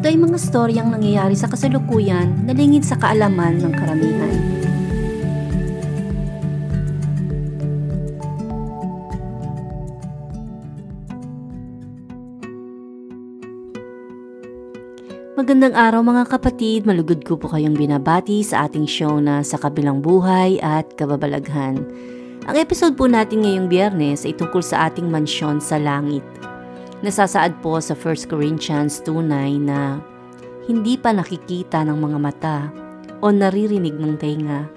Ito ay mga storyang nangyayari sa kasalukuyan na lingid sa kaalaman ng karamihan. Magandang araw mga kapatid, malugod ko po kayong binabati sa ating show na sa kabilang buhay at kababalaghan. Ang episode po natin ngayong biyernes ay tungkol sa ating mansyon sa langit. Nasasaad po sa 1 Corinthians 2.9 na hindi pa nakikita ng mga mata o naririnig ng tenga,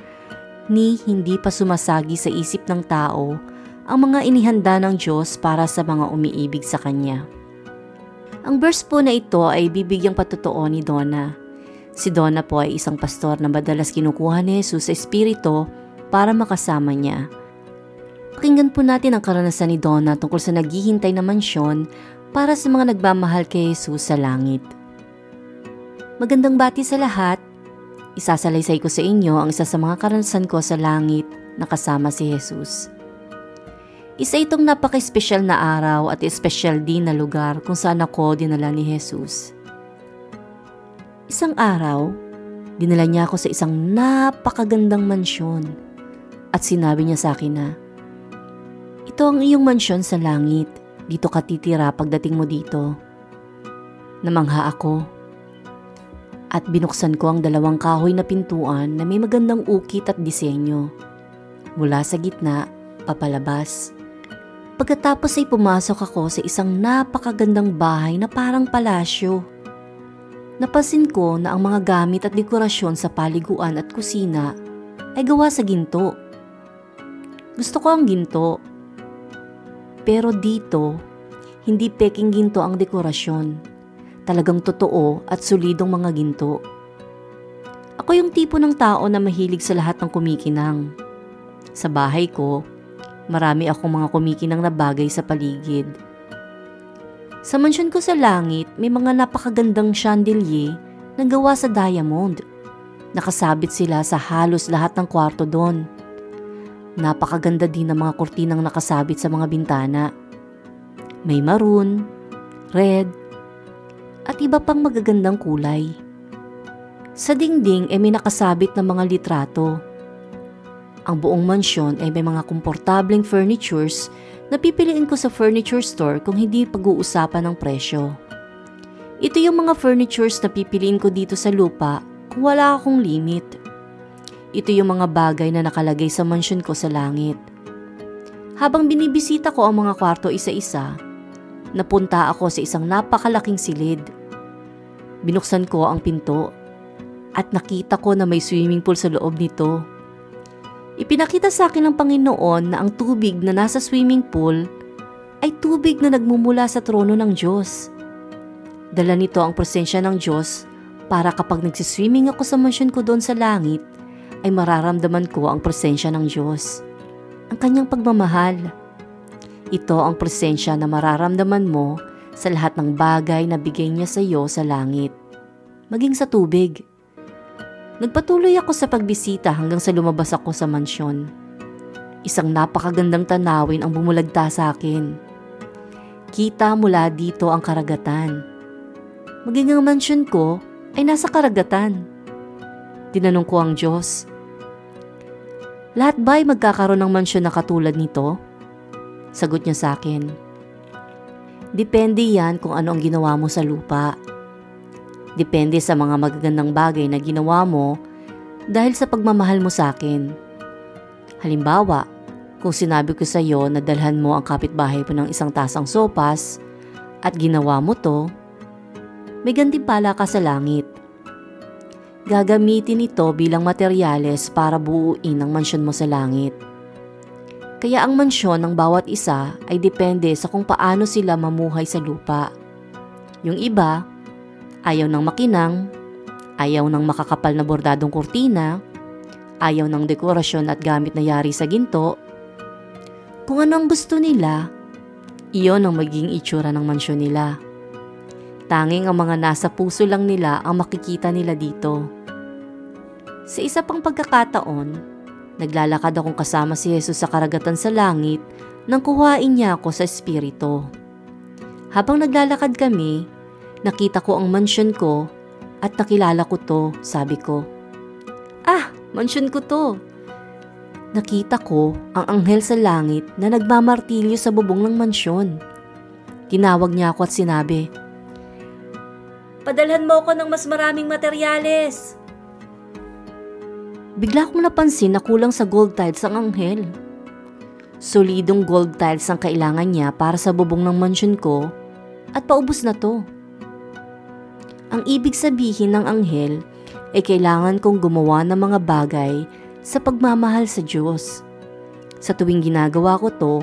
ni hindi pa sumasagi sa isip ng tao ang mga inihanda ng Diyos para sa mga umiibig sa Kanya. Ang verse po na ito ay bibigyang patotoo ni Donna. Si Donna po ay isang pastor na madalas kinukuha ni Jesus sa Espiritu para makasama niya. Pakinggan po natin ang karanasan ni Donna tungkol sa naghihintay na mansyon para sa mga nagmamahal kay Jesus sa langit. Magandang bati sa lahat. Isasalaysay ko sa inyo ang isa sa mga karanasan ko sa langit na kasama si Jesus. Isa itong napaka-espesyal na araw at espesyal din na lugar kung saan ako dinala ni Jesus. Isang araw, dinala niya ako sa isang napakagandang mansyon at sinabi niya sa akin na, Ito ang iyong mansyon sa langit, dito ka titira pagdating mo dito. Namangha ako at binuksan ko ang dalawang kahoy na pintuan na may magandang ukit at disenyo. Mula sa gitna, papalabas Pagkatapos ay pumasok ako sa isang napakagandang bahay na parang palasyo. Napansin ko na ang mga gamit at dekorasyon sa paliguan at kusina ay gawa sa ginto. Gusto ko ang ginto. Pero dito, hindi peking ginto ang dekorasyon. Talagang totoo at solidong mga ginto. Ako yung tipo ng tao na mahilig sa lahat ng kumikinang. Sa bahay ko, Marami akong mga kumikinang na bagay sa paligid. Sa mansyon ko sa langit, may mga napakagandang chandelier na gawa sa diamond. Nakasabit sila sa halos lahat ng kwarto doon. Napakaganda din ng mga kurtinang nakasabit sa mga bintana. May maroon, red, at iba pang magagandang kulay. Sa dingding ay may nakasabit na mga litrato ang buong mansyon ay may mga komportableng furnitures na pipiliin ko sa furniture store kung hindi pag-uusapan ng presyo. Ito yung mga furnitures na pipiliin ko dito sa lupa kung wala akong limit. Ito yung mga bagay na nakalagay sa mansyon ko sa langit. Habang binibisita ko ang mga kwarto isa-isa, napunta ako sa isang napakalaking silid. Binuksan ko ang pinto at nakita ko na may swimming pool sa loob nito. Ipinakita sa akin ng Panginoon na ang tubig na nasa swimming pool ay tubig na nagmumula sa trono ng Diyos. Dala nito ang presensya ng Diyos para kapag nagsiswimming ako sa mansyon ko doon sa langit, ay mararamdaman ko ang presensya ng Diyos. Ang kanyang pagmamahal. Ito ang presensya na mararamdaman mo sa lahat ng bagay na bigay niya sa iyo sa langit. Maging sa tubig. Nagpatuloy ako sa pagbisita hanggang sa lumabas ako sa mansyon. Isang napakagandang tanawin ang bumulagta sa akin. Kita mula dito ang karagatan. Maging ang mansyon ko ay nasa karagatan. Tinanong ko ang Diyos, Lahat ba ay magkakaroon ng mansyon na katulad nito? Sagot niya sa akin, Depende yan kung ano ang ginawa mo sa lupa. Depende sa mga magagandang bagay na ginawa mo dahil sa pagmamahal mo sa akin. Halimbawa, kung sinabi ko sa iyo na dalhan mo ang kapitbahay mo ng isang tasang sopas at ginawa mo to, may gantimpala ka sa langit. Gagamitin ito bilang materyales para buuin ang mansyon mo sa langit. Kaya ang mansyon ng bawat isa ay depende sa kung paano sila mamuhay sa lupa. Yung iba, Ayaw ng makinang, ayaw ng makakapal na bordadong kurtina, ayaw ng dekorasyon at gamit na yari sa ginto. Kung ano ang gusto nila, iyon ang magiging itsura ng mansyon nila. Tanging ang mga nasa puso lang nila ang makikita nila dito. Sa isa pang pagkakataon, naglalakad akong kasama si Jesus sa karagatan sa langit nang kuhain niya ako sa espiritu. Habang naglalakad kami, Nakita ko ang mansion ko at nakilala ko to, sabi ko. Ah, mansion ko to. Nakita ko ang anghel sa langit na nagmamartilyo sa bubong ng mansyon. Tinawag niya ako at sinabi, Padalhan mo ako ng mas maraming materyales. Bigla kong napansin na kulang sa gold tiles ang anghel. Solidong gold tiles ang kailangan niya para sa bubong ng mansyon ko at paubos na to. Ang ibig sabihin ng anghel ay kailangan kong gumawa ng mga bagay sa pagmamahal sa Diyos. Sa tuwing ginagawa ko to,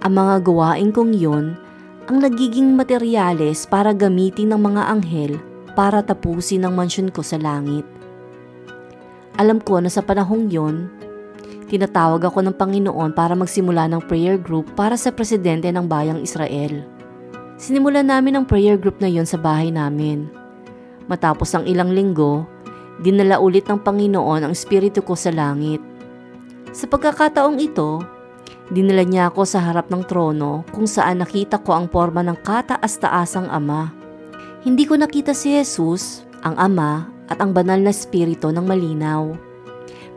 ang mga gawain kong yon ang nagiging materyales para gamitin ng mga anghel para tapusin ang mansyon ko sa langit. Alam ko na sa panahong yon, tinatawag ako ng Panginoon para magsimula ng prayer group para sa presidente ng bayang Israel. Sinimulan namin ang prayer group na yon sa bahay namin. Matapos ang ilang linggo, dinala ulit ng Panginoon ang espiritu ko sa langit. Sa pagkakataong ito, dinala niya ako sa harap ng trono kung saan nakita ko ang forma ng kataas-taasang Ama. Hindi ko nakita si Jesus, ang Ama at ang banal na espiritu ng malinaw.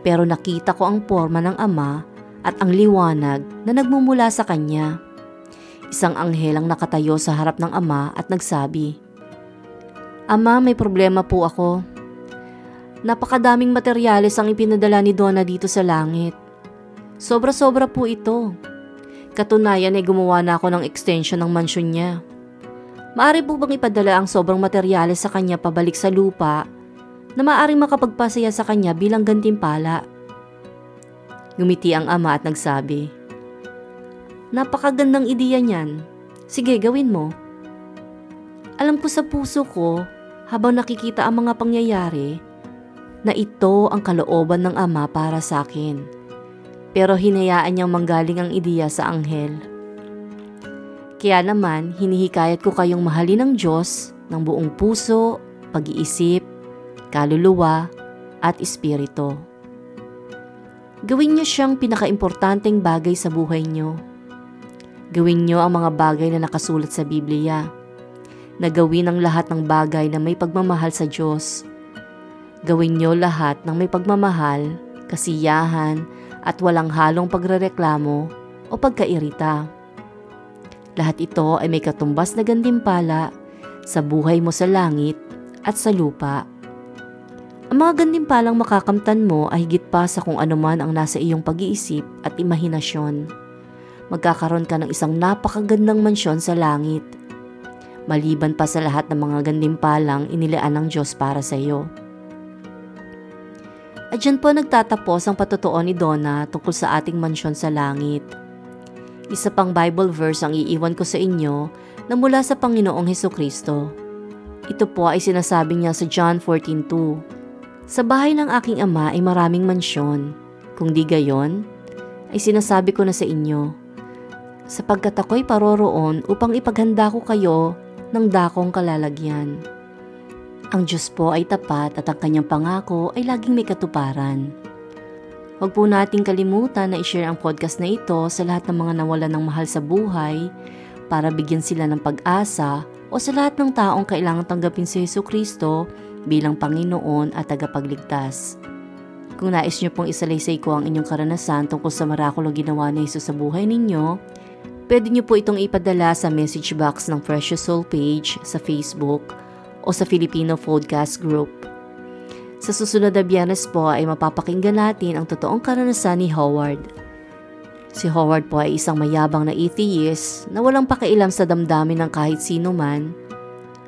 Pero nakita ko ang forma ng Ama at ang liwanag na nagmumula sa Kanya. Isang anghel ang nakatayo sa harap ng Ama at nagsabi, Ama, may problema po ako. Napakadaming materyales ang ipinadala ni Donna dito sa langit. Sobra-sobra po ito. Katunayan ay gumawa na ako ng extension ng mansyon niya. Maari po bang ipadala ang sobrang materyales sa kanya pabalik sa lupa na maaaring makapagpasaya sa kanya bilang gantimpala? Ngumiti ang ama at nagsabi, Napakagandang ideya niyan. Sige, gawin mo. Alam ko sa puso ko habang nakikita ang mga pangyayari na ito ang kalooban ng Ama para sa akin. Pero hinayaan niyang manggaling ang ideya sa anghel. Kaya naman, hinihikayat ko kayong mahalin ng Diyos ng buong puso, pag-iisip, kaluluwa, at espiritu. Gawin niyo siyang pinakaimportanteng bagay sa buhay niyo. Gawin niyo ang mga bagay na nakasulat sa Biblia na gawin ang lahat ng bagay na may pagmamahal sa Diyos. Gawin niyo lahat ng may pagmamahal, kasiyahan, at walang halong pagrereklamo o pagkairita. Lahat ito ay may katumbas na gandimpala sa buhay mo sa langit at sa lupa. Ang mga gandimpalang makakamtan mo ay higit pa sa kung anuman ang nasa iyong pag-iisip at imahinasyon. Magkakaroon ka ng isang napakagandang mansyon sa langit maliban pa sa lahat ng mga gandimpalang inilaan ng Diyos para sa iyo. At dyan po nagtatapos ang patutuo ni Donna tungkol sa ating mansyon sa langit. Isa pang Bible verse ang iiwan ko sa inyo na mula sa Panginoong Heso Kristo. Ito po ay sinasabi niya sa John 14.2 Sa bahay ng aking ama ay maraming mansyon. Kung di gayon, ay sinasabi ko na sa inyo, sapagkat ako'y paroroon upang ipaghanda ko kayo ng dakong kalalagyan. Ang Diyos po ay tapat at ang kanyang pangako ay laging may katuparan. Huwag po nating kalimutan na i-share ang podcast na ito sa lahat ng mga nawalan ng mahal sa buhay para bigyan sila ng pag-asa o sa lahat ng taong kailangang tanggapin si Yesu Kristo bilang Panginoon at tagapagligtas. Kung nais niyo pong isalaysay ko ang inyong karanasan tungkol sa marakulo ginawa ni Jesus sa buhay ninyo, Pwede niyo po itong ipadala sa message box ng Precious Soul page sa Facebook o sa Filipino Podcast Group. Sa susunod na biyernes po ay mapapakinggan natin ang totoong karanasan ni Howard. Si Howard po ay isang mayabang na atheist na walang pakialam sa damdamin ng kahit sino man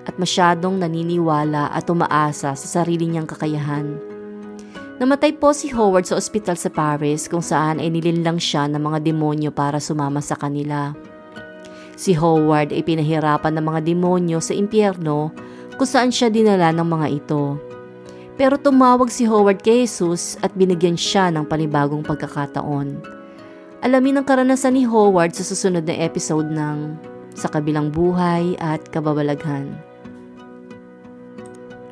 at masyadong naniniwala at umaasa sa sarili niyang kakayahan. Namatay po si Howard sa ospital sa Paris kung saan ay nilinlang siya ng mga demonyo para sumama sa kanila. Si Howard ay pinahirapan ng mga demonyo sa impyerno kung saan siya dinala ng mga ito. Pero tumawag si Howard kay Jesus at binigyan siya ng panibagong pagkakataon. Alamin ang karanasan ni Howard sa susunod na episode ng Sa Kabilang Buhay at Kababalaghan.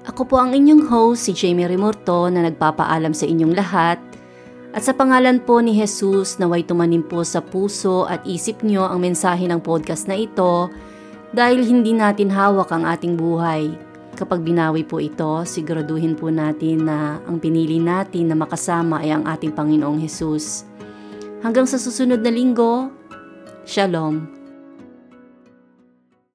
Ako po ang inyong host, si Jamie Remorto na nagpapaalam sa inyong lahat at sa pangalan po ni Jesus naway tumanim po sa puso at isip nyo ang mensahe ng podcast na ito dahil hindi natin hawak ang ating buhay. Kapag binawi po ito, siguraduhin po natin na ang pinili natin na makasama ay ang ating Panginoong Jesus. Hanggang sa susunod na linggo, Shalom.